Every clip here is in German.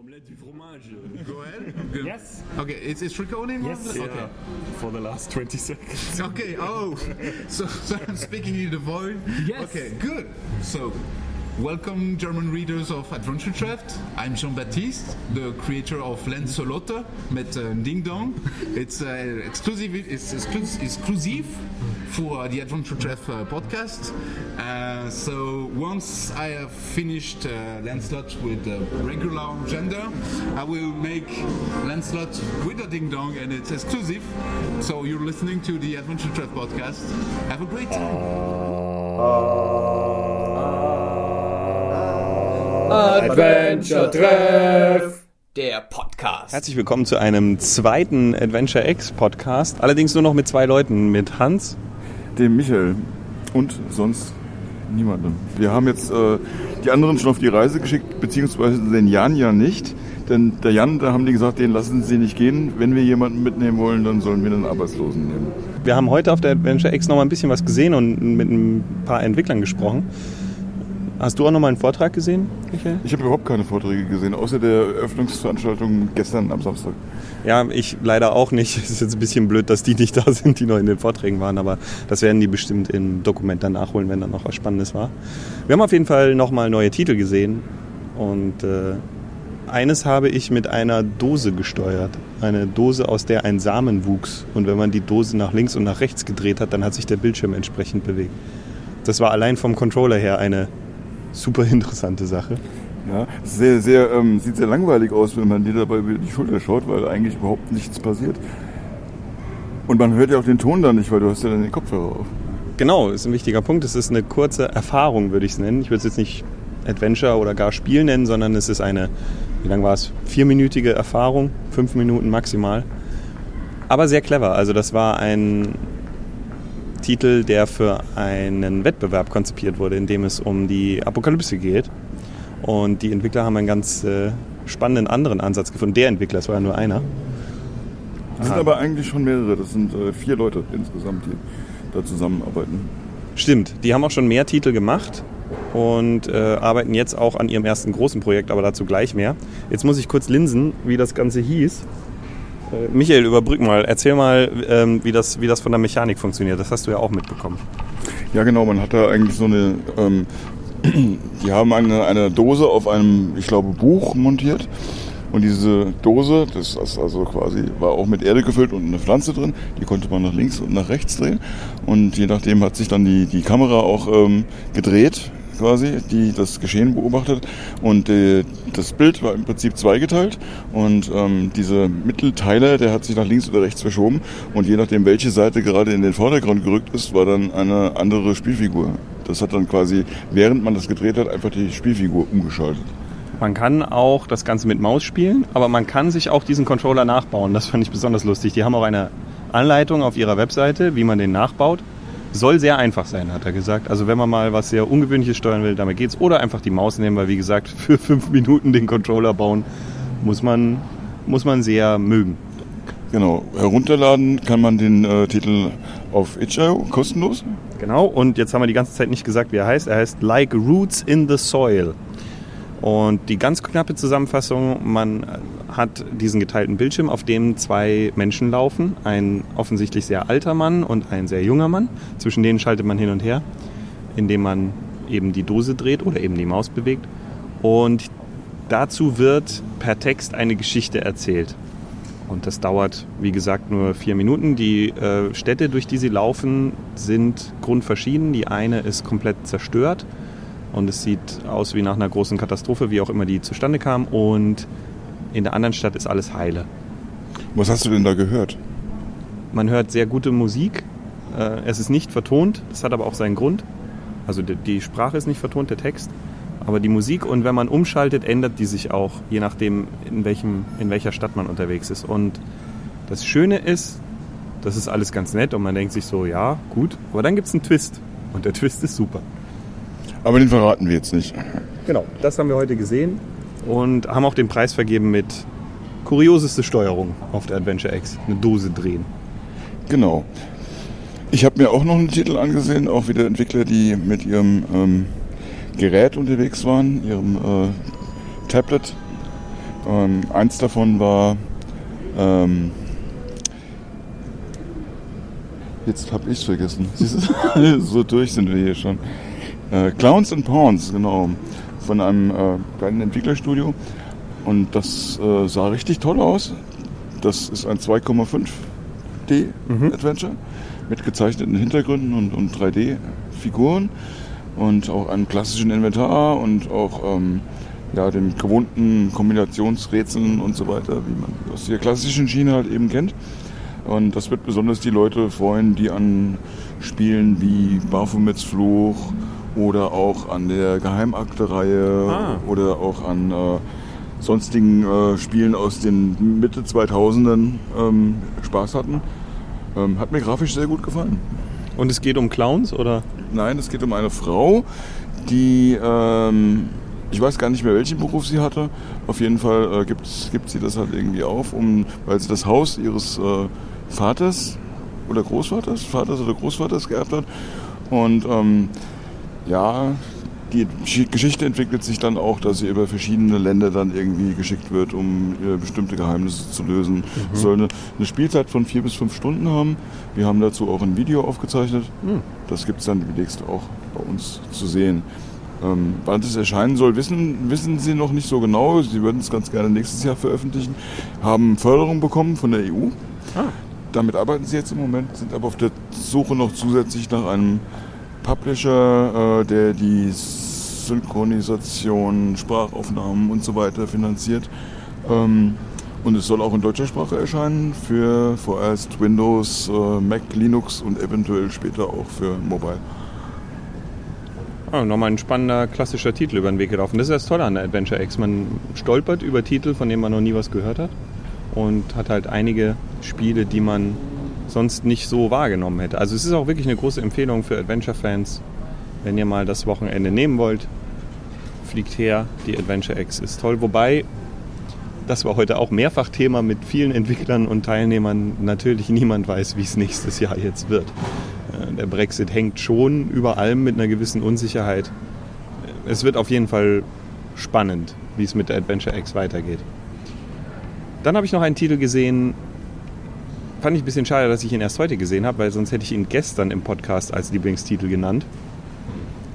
Omelette du fromage. Go ahead. Okay. Yes. Okay, it's, it's recording? Yes. Okay. Yeah. For the last 20 seconds. Okay, oh, so, so I'm speaking in the void? Yes. Okay, good. So, welcome German readers of Adventure Craft. I'm Jean-Baptiste, the creator of Lancelotte met uh, Ding Dong. It's uh, exclusive, it's exclusive for the Adventure Craft uh, podcast. Uh, so once I have finished uh, Lancelot with the regular gender, I will make Lancelot with a Ding Dong and it's exclusive. So you're listening to the Adventure Craft podcast. Have a great time. Adventure Treff, der Podcast. Herzlich willkommen zu einem zweiten Adventure X Podcast. Allerdings nur noch mit zwei Leuten, mit Hans. Dem Michael und sonst niemandem. Wir haben jetzt äh, die anderen schon auf die Reise geschickt, beziehungsweise den Jan ja nicht. Denn der Jan, da haben die gesagt, den lassen sie nicht gehen. Wenn wir jemanden mitnehmen wollen, dann sollen wir einen Arbeitslosen nehmen. Wir haben heute auf der Adventure X noch mal ein bisschen was gesehen und mit ein paar Entwicklern gesprochen. Hast du auch noch mal einen Vortrag gesehen, Michael? Ich habe überhaupt keine Vorträge gesehen, außer der Eröffnungsveranstaltung gestern am Samstag. Ja, ich leider auch nicht. Es ist jetzt ein bisschen blöd, dass die nicht da sind, die noch in den Vorträgen waren, aber das werden die bestimmt im Dokument dann nachholen, wenn da noch was Spannendes war. Wir haben auf jeden Fall noch mal neue Titel gesehen und äh, eines habe ich mit einer Dose gesteuert. Eine Dose, aus der ein Samen wuchs. Und wenn man die Dose nach links und nach rechts gedreht hat, dann hat sich der Bildschirm entsprechend bewegt. Das war allein vom Controller her eine super interessante Sache. Ja, sehr, sehr, ähm, sieht sehr langweilig aus, wenn man dir dabei über die Schulter schaut, weil eigentlich überhaupt nichts passiert. Und man hört ja auch den Ton da nicht, weil du hast ja dann den Kopfhörer auf. Genau, ist ein wichtiger Punkt. Es ist eine kurze Erfahrung, würde ich es nennen. Ich würde es jetzt nicht Adventure oder gar Spiel nennen, sondern es ist eine, wie lang war es? Vierminütige Erfahrung, fünf Minuten maximal. Aber sehr clever. Also das war ein Titel, der für einen Wettbewerb konzipiert wurde, in dem es um die Apokalypse geht. Und die Entwickler haben einen ganz äh, spannenden anderen Ansatz gefunden. Der Entwickler, es war ja nur einer. Das sind aber eigentlich schon mehrere. Das sind äh, vier Leute insgesamt, die da zusammenarbeiten. Stimmt, die haben auch schon mehr Titel gemacht und äh, arbeiten jetzt auch an ihrem ersten großen Projekt, aber dazu gleich mehr. Jetzt muss ich kurz linsen, wie das Ganze hieß. Äh, Michael, überbrück mal, erzähl mal, ähm, wie, das, wie das von der Mechanik funktioniert. Das hast du ja auch mitbekommen. Ja, genau. Man hat da eigentlich so eine. Ähm, die haben eine, eine Dose auf einem, ich glaube, Buch montiert. Und diese Dose, das ist also quasi, war auch mit Erde gefüllt und eine Pflanze drin. Die konnte man nach links und nach rechts drehen. Und je nachdem hat sich dann die, die Kamera auch ähm, gedreht, quasi, die das Geschehen beobachtet. Und äh, das Bild war im Prinzip zweigeteilt. Und ähm, diese Mittelteile, der hat sich nach links oder rechts verschoben. Und je nachdem, welche Seite gerade in den Vordergrund gerückt ist, war dann eine andere Spielfigur. Das hat dann quasi, während man das gedreht hat, einfach die Spielfigur umgeschaltet. Man kann auch das Ganze mit Maus spielen, aber man kann sich auch diesen Controller nachbauen. Das fand ich besonders lustig. Die haben auch eine Anleitung auf ihrer Webseite, wie man den nachbaut. Soll sehr einfach sein, hat er gesagt. Also wenn man mal was sehr Ungewöhnliches steuern will, damit geht's. Oder einfach die Maus nehmen, weil wie gesagt, für fünf Minuten den Controller bauen, muss man, muss man sehr mögen. Genau, herunterladen kann man den äh, Titel auf itch.io kostenlos. Genau, und jetzt haben wir die ganze Zeit nicht gesagt, wie er heißt. Er heißt Like Roots in the Soil. Und die ganz knappe Zusammenfassung, man hat diesen geteilten Bildschirm, auf dem zwei Menschen laufen. Ein offensichtlich sehr alter Mann und ein sehr junger Mann. Zwischen denen schaltet man hin und her, indem man eben die Dose dreht oder eben die Maus bewegt. Und dazu wird per Text eine Geschichte erzählt. Und das dauert, wie gesagt, nur vier Minuten. Die äh, Städte, durch die sie laufen, sind grundverschieden. Die eine ist komplett zerstört und es sieht aus wie nach einer großen Katastrophe, wie auch immer die zustande kam. Und in der anderen Stadt ist alles heile. Was hast du denn da gehört? Man hört sehr gute Musik. Äh, Es ist nicht vertont, das hat aber auch seinen Grund. Also die- die Sprache ist nicht vertont, der Text. Aber die Musik und wenn man umschaltet, ändert die sich auch, je nachdem, in, welchem, in welcher Stadt man unterwegs ist. Und das Schöne ist, das ist alles ganz nett und man denkt sich so, ja, gut. Aber dann gibt es einen Twist. Und der Twist ist super. Aber den verraten wir jetzt nicht. Genau, das haben wir heute gesehen und haben auch den Preis vergeben mit kurioseste Steuerung auf der Adventure X. Eine Dose drehen. Genau. Ich habe mir auch noch einen Titel angesehen, auch wieder Entwickler, die mit ihrem ähm, Gerät unterwegs waren, ihrem äh, Tablet. Ähm, eins davon war, ähm, jetzt habe ich vergessen. Siehst du? so durch sind wir hier schon. Äh, Clowns and Pawns, genau. Von einem äh, kleinen Entwicklerstudio. Und das äh, sah richtig toll aus. Das ist ein 2,5D Adventure mit gezeichneten Hintergründen und, und 3D-Figuren und auch einem klassischen Inventar und auch ähm, ja, den gewohnten Kombinationsrätseln und so weiter, wie man aus der klassischen Schiene halt eben kennt. Und das wird besonders die Leute freuen, die an Spielen wie Baphomets Fluch oder auch an der Geheimakte-Reihe Ah. oder auch an äh, sonstigen äh, Spielen aus den Mitte 2000ern ähm, Spaß hatten. Ähm, hat mir grafisch sehr gut gefallen. Und es geht um Clowns oder? Nein, es geht um eine Frau, die, ähm, ich weiß gar nicht mehr, welchen Beruf sie hatte. Auf jeden Fall äh, gibt, gibt sie das halt irgendwie auf, um, weil sie das Haus ihres äh, Vaters oder Großvaters, Vaters oder Großvaters geerbt hat. Und ähm, ja, die Gesch- Geschichte entwickelt sich dann auch, dass sie über verschiedene Länder dann irgendwie geschickt wird, um äh, bestimmte Geheimnisse zu lösen. Es soll eine, eine Spielzeit von vier bis fünf Stunden haben. Wir haben dazu auch ein Video aufgezeichnet. Das gibt es dann demnächst auch bei uns zu sehen. Ähm, wann das erscheinen soll, wissen, wissen Sie noch nicht so genau. Sie würden es ganz gerne nächstes Jahr veröffentlichen. Haben Förderung bekommen von der EU. Damit arbeiten Sie jetzt im Moment, sind aber auf der Suche noch zusätzlich nach einem Publisher, äh, der die Synchronisation, Sprachaufnahmen und so weiter finanziert. Ähm, und es soll auch in deutscher Sprache erscheinen für vorerst Windows, äh, Mac, Linux und eventuell später auch für Mobile. Ah, nochmal ein spannender klassischer Titel über den Weg gelaufen. Das ist das Tolle an der Adventure X. Man stolpert über Titel, von denen man noch nie was gehört hat. Und hat halt einige Spiele, die man sonst nicht so wahrgenommen hätte. Also es ist auch wirklich eine große Empfehlung für Adventure-Fans. Wenn ihr mal das Wochenende nehmen wollt, fliegt her. Die Adventure X ist toll. Wobei, das war heute auch mehrfach Thema mit vielen Entwicklern und Teilnehmern. Natürlich niemand weiß, wie es nächstes Jahr jetzt wird. Äh, Der Brexit hängt schon über allem mit einer gewissen Unsicherheit. Es wird auf jeden Fall spannend, wie es mit der Adventure X weitergeht. Dann habe ich noch einen Titel gesehen, fand ich ein bisschen schade, dass ich ihn erst heute gesehen habe, weil sonst hätte ich ihn gestern im Podcast als Lieblingstitel genannt.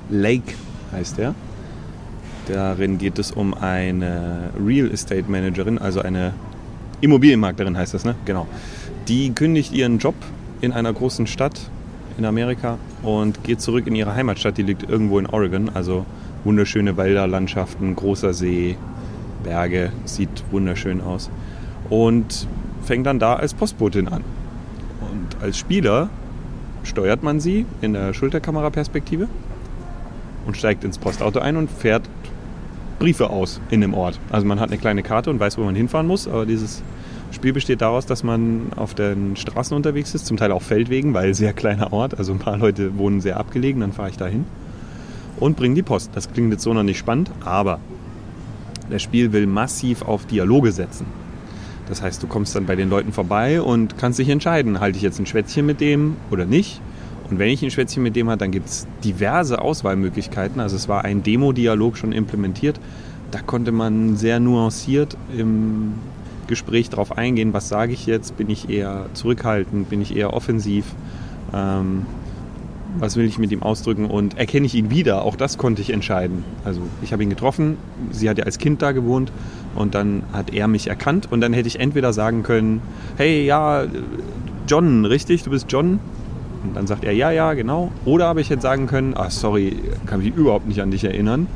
Lake heißt er. Darin geht es um eine Real Estate Managerin, also eine Immobilienmaklerin heißt das, ne? Genau. Die kündigt ihren Job in einer großen Stadt in Amerika und geht zurück in ihre Heimatstadt. Die liegt irgendwo in Oregon, also wunderschöne Wälder, Landschaften, großer See, Berge, sieht wunderschön aus. Und fängt dann da als Postbotin an. Und als Spieler steuert man sie in der Schulterkameraperspektive und steigt ins Postauto ein und fährt Briefe aus in dem Ort. Also man hat eine kleine Karte und weiß, wo man hinfahren muss, aber dieses Spiel besteht daraus, dass man auf den Straßen unterwegs ist, zum Teil auf Feldwegen, weil sehr kleiner Ort, also ein paar Leute wohnen sehr abgelegen, dann fahre ich da hin und bringe die Post. Das klingt jetzt so noch nicht spannend, aber das Spiel will massiv auf Dialoge setzen. Das heißt, du kommst dann bei den Leuten vorbei und kannst dich entscheiden, halte ich jetzt ein Schwätzchen mit dem oder nicht. Und wenn ich ein Schwätzchen mit dem habe, dann gibt es diverse Auswahlmöglichkeiten. Also es war ein Demo-Dialog schon implementiert. Da konnte man sehr nuanciert im Gespräch darauf eingehen, was sage ich jetzt, bin ich eher zurückhaltend, bin ich eher offensiv, ähm, was will ich mit ihm ausdrücken und erkenne ich ihn wieder, auch das konnte ich entscheiden. Also ich habe ihn getroffen, sie hat ja als Kind da gewohnt und dann hat er mich erkannt und dann hätte ich entweder sagen können, hey, ja, John, richtig, du bist John? Und dann sagt er, ja, ja, genau. Oder aber ich hätte sagen können, ah, sorry, kann mich überhaupt nicht an dich erinnern.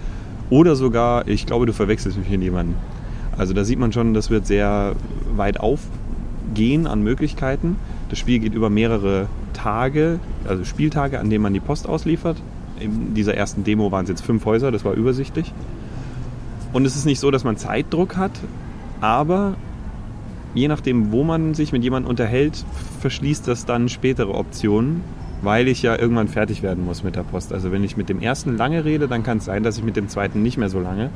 Oder sogar, ich glaube, du verwechselst mich mit jemandem. Also da sieht man schon, das wird sehr weit aufgehen an Möglichkeiten. Das Spiel geht über mehrere Tage, also Spieltage, an denen man die Post ausliefert. In dieser ersten Demo waren es jetzt fünf Häuser, das war übersichtlich. Und es ist nicht so, dass man Zeitdruck hat, aber je nachdem, wo man sich mit jemandem unterhält, verschließt das dann spätere Optionen, weil ich ja irgendwann fertig werden muss mit der Post. Also wenn ich mit dem ersten lange rede, dann kann es sein, dass ich mit dem zweiten nicht mehr so lange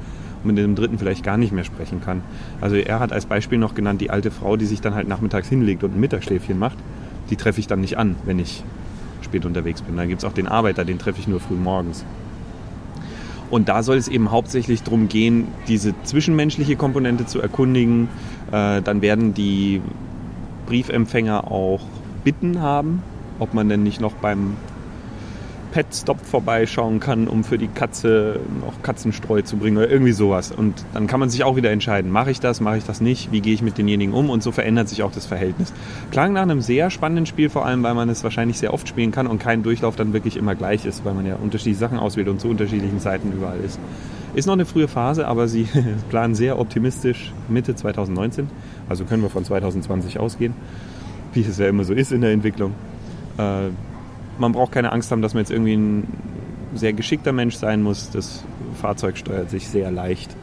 und mit dem dritten vielleicht gar nicht mehr sprechen kann. Also er hat als Beispiel noch genannt, die alte Frau, die sich dann halt nachmittags hinlegt und ein Mittagsschläfchen macht, die treffe ich dann nicht an, wenn ich spät unterwegs bin. Dann gibt es auch den Arbeiter, den treffe ich nur früh morgens. Und da soll es eben hauptsächlich darum gehen, diese zwischenmenschliche Komponente zu erkundigen. Äh, dann werden die Briefempfänger auch Bitten haben, ob man denn nicht noch beim Pet-Stop vorbeischauen kann, um für die Katze noch Katzenstreu zu bringen oder irgendwie sowas. Und dann kann man sich auch wieder entscheiden, mache ich das, mache ich das nicht, wie gehe ich mit denjenigen um und so verändert sich auch das Verhältnis. Klang nach einem sehr spannenden Spiel, vor allem weil man es wahrscheinlich sehr oft spielen kann und kein Durchlauf dann wirklich immer gleich ist, weil man ja unterschiedliche Sachen auswählt und zu unterschiedlichen Zeiten überall ist. Ist noch eine frühe Phase, aber sie planen sehr optimistisch Mitte 2019. Also können wir von 2020 ausgehen, wie es ja immer so ist in der Entwicklung. Äh, man braucht keine Angst haben, dass man jetzt irgendwie ein sehr geschickter Mensch sein muss. Das Fahrzeug steuert sich sehr leicht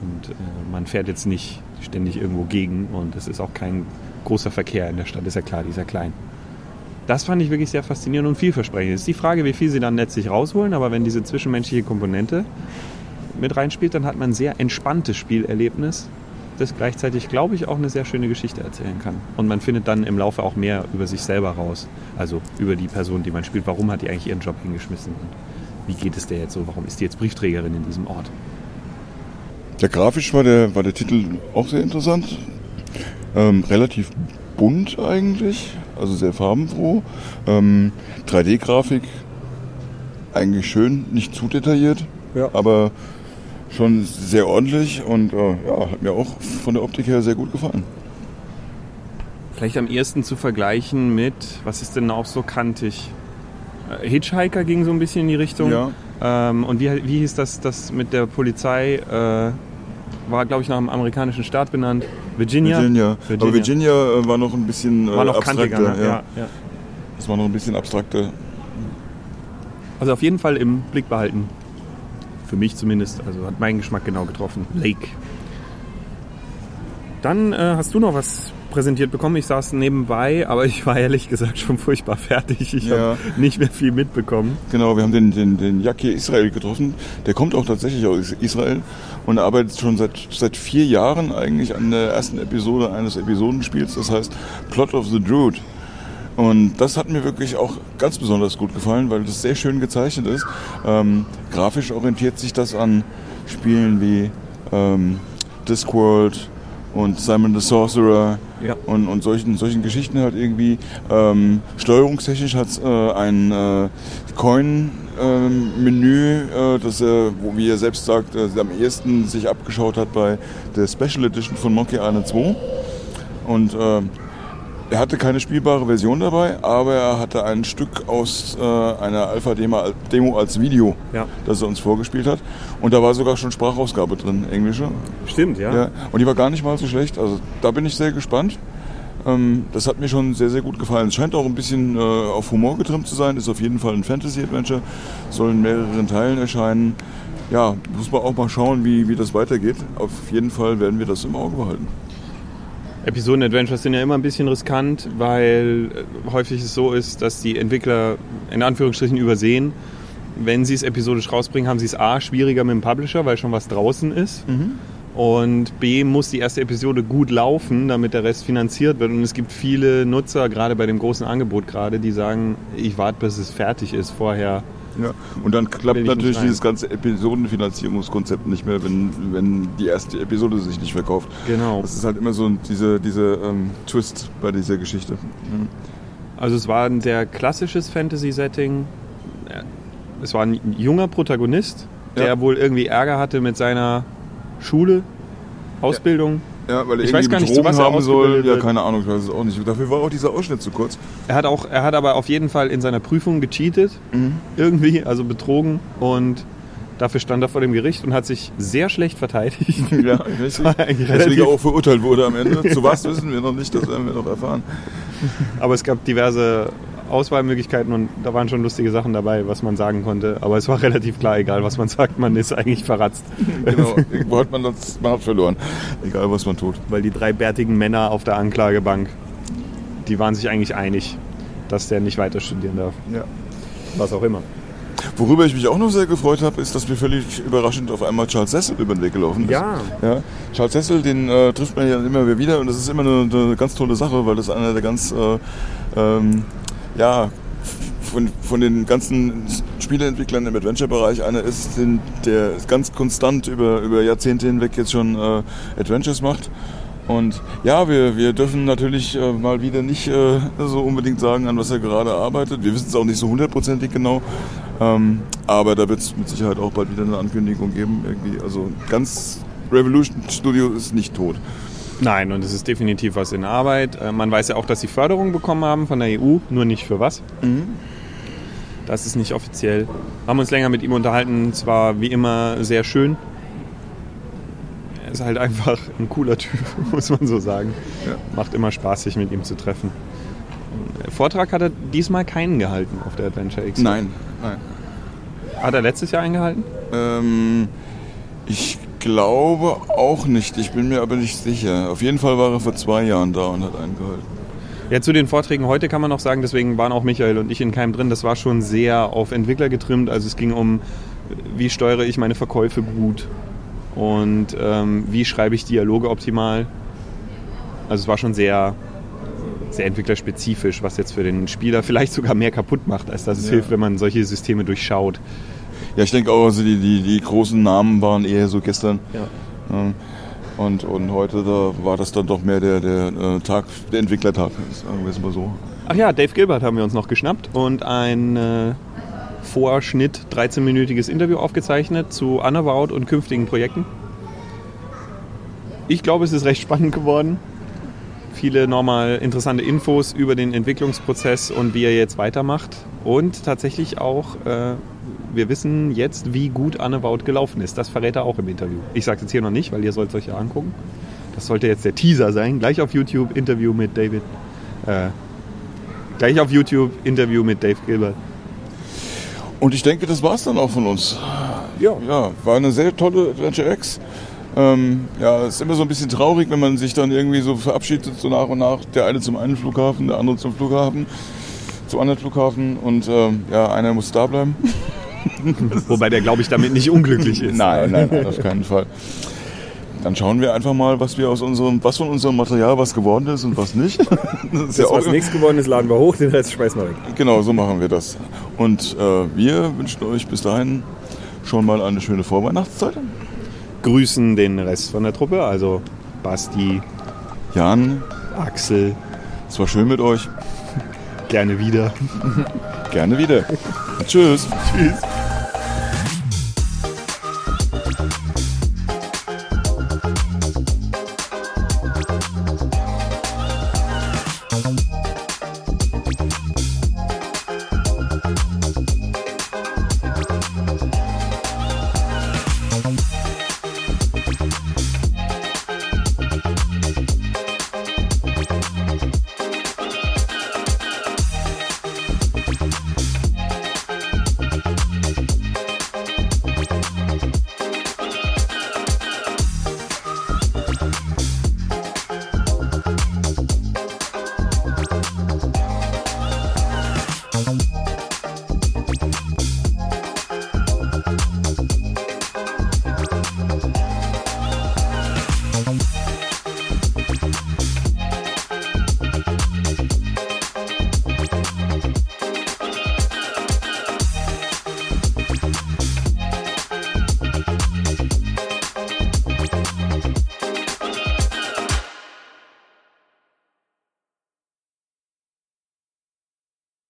und äh, man fährt jetzt nicht ständig irgendwo gegen und es ist auch kein großer Verkehr in der Stadt, ist ja klar, die ist ja klein. Das fand ich wirklich sehr faszinierend und vielversprechend. Es ist die Frage, wie viel sie dann letztlich rausholen, aber wenn diese zwischenmenschliche Komponente mit reinspielt, dann hat man ein sehr entspanntes Spielerlebnis, das gleichzeitig, glaube ich, auch eine sehr schöne Geschichte erzählen kann. Und man findet dann im Laufe auch mehr über sich selber raus. Also über die Person, die man spielt. Warum hat die eigentlich ihren Job hingeschmissen? Und wie geht es der jetzt so? Warum ist die jetzt Briefträgerin in diesem Ort? Ja, grafisch war der, war der Titel auch sehr interessant. Ähm, relativ bunt eigentlich, also sehr farbenfroh. Ähm, 3D-Grafik, eigentlich schön, nicht zu detailliert, Ja. aber schon sehr ordentlich und äh, ja, hat mir auch von der Optik her sehr gut gefallen. Vielleicht am ehesten zu vergleichen mit, was ist denn auch so kantig? Äh, Hitchhiker ging so ein bisschen in die Richtung. Ja. Ähm, und wie, wie hieß das, das mit der Polizei? Äh, war, glaube ich, nach einem amerikanischen Staat benannt. Virginia? Virginia. Aber Virginia äh, war noch ein bisschen äh, War noch kantiger. abstrakter. Ne? Ja. Ja, ja. Das war noch ein bisschen abstrakter. Also auf jeden Fall im Blick behalten. Für mich zumindest. Also hat meinen Geschmack genau getroffen. Lake. Dann äh, hast du noch was präsentiert bekommen. Ich saß nebenbei, aber ich war ehrlich gesagt schon furchtbar fertig. Ich Ja. habe nicht mehr viel mitbekommen. Genau, wir haben den, den, den Yakir Israel getroffen. Der kommt auch tatsächlich aus Israel und arbeitet schon seit, seit vier Jahren eigentlich an der ersten Episode eines Episodenspiels, das heißt Plot of the Druid. Und das hat mir wirklich auch ganz besonders gut gefallen, weil das sehr schön gezeichnet ist. Ähm, grafisch orientiert sich das an Spielen wie ähm, Discworld und Simon the Sorcerer Ja. und, und solchen, solchen Geschichten halt irgendwie. Ähm, steuerungstechnisch hat es äh, ein äh, Coin-Menü, äh, das er, wo, wie er selbst sagt, äh, am ehesten sich abgeschaut hat bei der Special Edition von Monkey Island 2. Und äh, er hatte keine spielbare Version dabei, aber er hatte ein Stück aus äh, einer Alpha-Demo Demo als Video, Ja. das er uns vorgespielt hat. Und da war sogar schon Sprachausgabe drin, englische. Stimmt, ja. Ja, und die war gar nicht mal so schlecht. Also da bin ich sehr gespannt. Ähm, das hat mir schon sehr, sehr gut gefallen. Es scheint auch ein bisschen äh, auf Humor getrimmt zu sein. Ist auf jeden Fall ein Fantasy-Adventure. Soll in mehreren Teilen erscheinen. Ja, muss man auch mal schauen, wie, wie das weitergeht. Auf jeden Fall werden wir das im Auge behalten. Episoden-Adventures sind ja immer ein bisschen riskant, weil äh, häufig es so ist, dass die Entwickler in Anführungsstrichen übersehen, wenn sie es episodisch rausbringen, haben sie es A, schwieriger mit dem Publisher, weil schon was draußen ist. Und B, muss die erste Episode gut laufen, damit der Rest finanziert wird. Und es gibt viele Nutzer, gerade bei dem großen Angebot gerade, die sagen, ich warte, bis es fertig ist vorher. Ja. Und dann klappt natürlich dieses ganze Episodenfinanzierungskonzept nicht mehr, wenn, wenn die erste Episode sich nicht verkauft. Genau. Das ist halt immer so diese, diese ähm, Twist bei dieser Geschichte. Also es war ein sehr klassisches Fantasy-Setting. Es war ein junger Protagonist, der Ja. wohl irgendwie Ärger hatte mit seiner Schule, Ausbildung. Ja, weil er Ich irgendwie weiß gar nicht, was er haben soll. Ja, keine Ahnung, ich weiß es auch nicht. Dafür war auch dieser Ausschnitt zu kurz. Er hat auch, er hat aber auf jeden Fall in seiner Prüfung gecheatet, Mhm. irgendwie, also betrogen und dafür stand er vor dem Gericht und hat sich sehr schlecht verteidigt. Ja, richtig. Deswegen auch verurteilt wurde am Ende. Zu was wissen wir noch nicht, das werden wir noch erfahren. Aber es gab diverse Auswahlmöglichkeiten und da waren schon lustige Sachen dabei, was man sagen konnte. Aber es war relativ klar, egal was man sagt, man ist eigentlich verratzt. Genau, irgendwo hat man das, man hat verloren. Egal, was man tut. Weil die drei bärtigen Männer auf der Anklagebank, die waren sich eigentlich einig, dass der nicht weiter studieren darf. Ja. Was auch immer. Worüber ich mich auch noch sehr gefreut habe, ist, dass mir völlig überraschend auf einmal Charles Cecil über den Weg gelaufen ist. Ja. ja. Charles Cecil, den äh, trifft man ja immer wieder und das ist immer eine, eine ganz tolle Sache, weil das einer der ganz äh, ähm, ja, von, von den ganzen Spieleentwicklern im Adventure-Bereich einer ist, den, der ganz konstant über, über Jahrzehnte hinweg jetzt schon äh, Adventures macht. Und ja, wir, wir dürfen natürlich äh, mal wieder nicht äh, so unbedingt sagen, an was er gerade arbeitet. Wir wissen es auch nicht so hundertprozentig genau. Ähm, aber da wird es mit Sicherheit auch bald wieder eine Ankündigung geben. Irgendwie. Also ganz Revolution Studio ist nicht tot. Nein, und es ist definitiv was in Arbeit. Äh, Man weiß ja auch, dass sie Förderung bekommen haben von der EU, nur nicht für was. Das ist nicht offiziell. Haben uns länger mit ihm unterhalten. Es war wie immer sehr schön. Er ist halt einfach ein cooler Typ, muss man so sagen. Macht immer Spaß, sich mit ihm zu treffen. Vortrag hat er diesmal keinen gehalten auf der Adventure X. Nein, nein. Hat er letztes Jahr eingehalten? Ähm, ich glaube auch nicht. Ich bin mir aber nicht sicher. Auf jeden Fall war er vor zwei Jahren da und hat eingehalten. Ja, zu den Vorträgen heute kann man noch sagen, deswegen waren auch Michael und ich in keinem drin. Das war schon sehr auf Entwickler getrimmt. Also es ging um, wie steuere ich meine Verkäufe gut und ähm, wie schreibe ich Dialoge optimal. Also es war schon sehr, sehr entwicklerspezifisch, was jetzt für den Spieler vielleicht sogar mehr kaputt macht, als dass es Ja. hilft, wenn man solche Systeme durchschaut. Ja, ich denke auch, also die, die, die großen Namen waren eher so gestern. Ja. Ähm, Und, und heute da war das dann doch mehr der, der äh, Tag, der Entwicklertag, sagen wir es mal so. Ach ja, Dave Gilbert haben wir uns noch geschnappt und ein äh, Vorschnitt, 13-minütiges Interview aufgezeichnet zu Unavowed und künftigen Projekten. Ich glaube, es ist recht spannend geworden. Viele nochmal interessante Infos über den Entwicklungsprozess und wie er jetzt weitermacht. Und tatsächlich auch, äh, wir wissen jetzt, wie gut Unavowed gelaufen ist. Das verrät er auch im Interview. Ich sage jetzt hier noch nicht, weil ihr sollt es euch ja angucken. Das sollte jetzt der Teaser sein. Gleich auf YouTube Interview mit David. Äh, Gleich auf YouTube Interview mit Dave Gilbert. Und ich denke, das war es dann auch von uns. Ja. Ja, war eine sehr tolle Adventure X. Ähm, ja, es ist immer so ein bisschen traurig, wenn man sich dann irgendwie so verabschiedet, so nach und nach. Der eine zum einen Flughafen, der andere zum Flughafen, zum anderen Flughafen und ähm, ja, einer muss da bleiben. Wobei der, glaube ich, damit nicht unglücklich ist. Nein, nein, nein, auf keinen Fall. Dann schauen wir einfach mal, was wir aus unserem, was von unserem Material was geworden ist und was nicht. Das ist ja Das, auch was nichts geworden ist, laden wir hoch, den Rest schmeißen wir weg. Genau, so machen wir das. Und äh, wir wünschen euch bis dahin schon mal eine schöne Vorweihnachtszeit. Grüßen den Rest von der Truppe, also Basti, Jan, Axel, es war schön mit euch. Gerne wieder. Gerne wieder. Tschüss. Tschüss.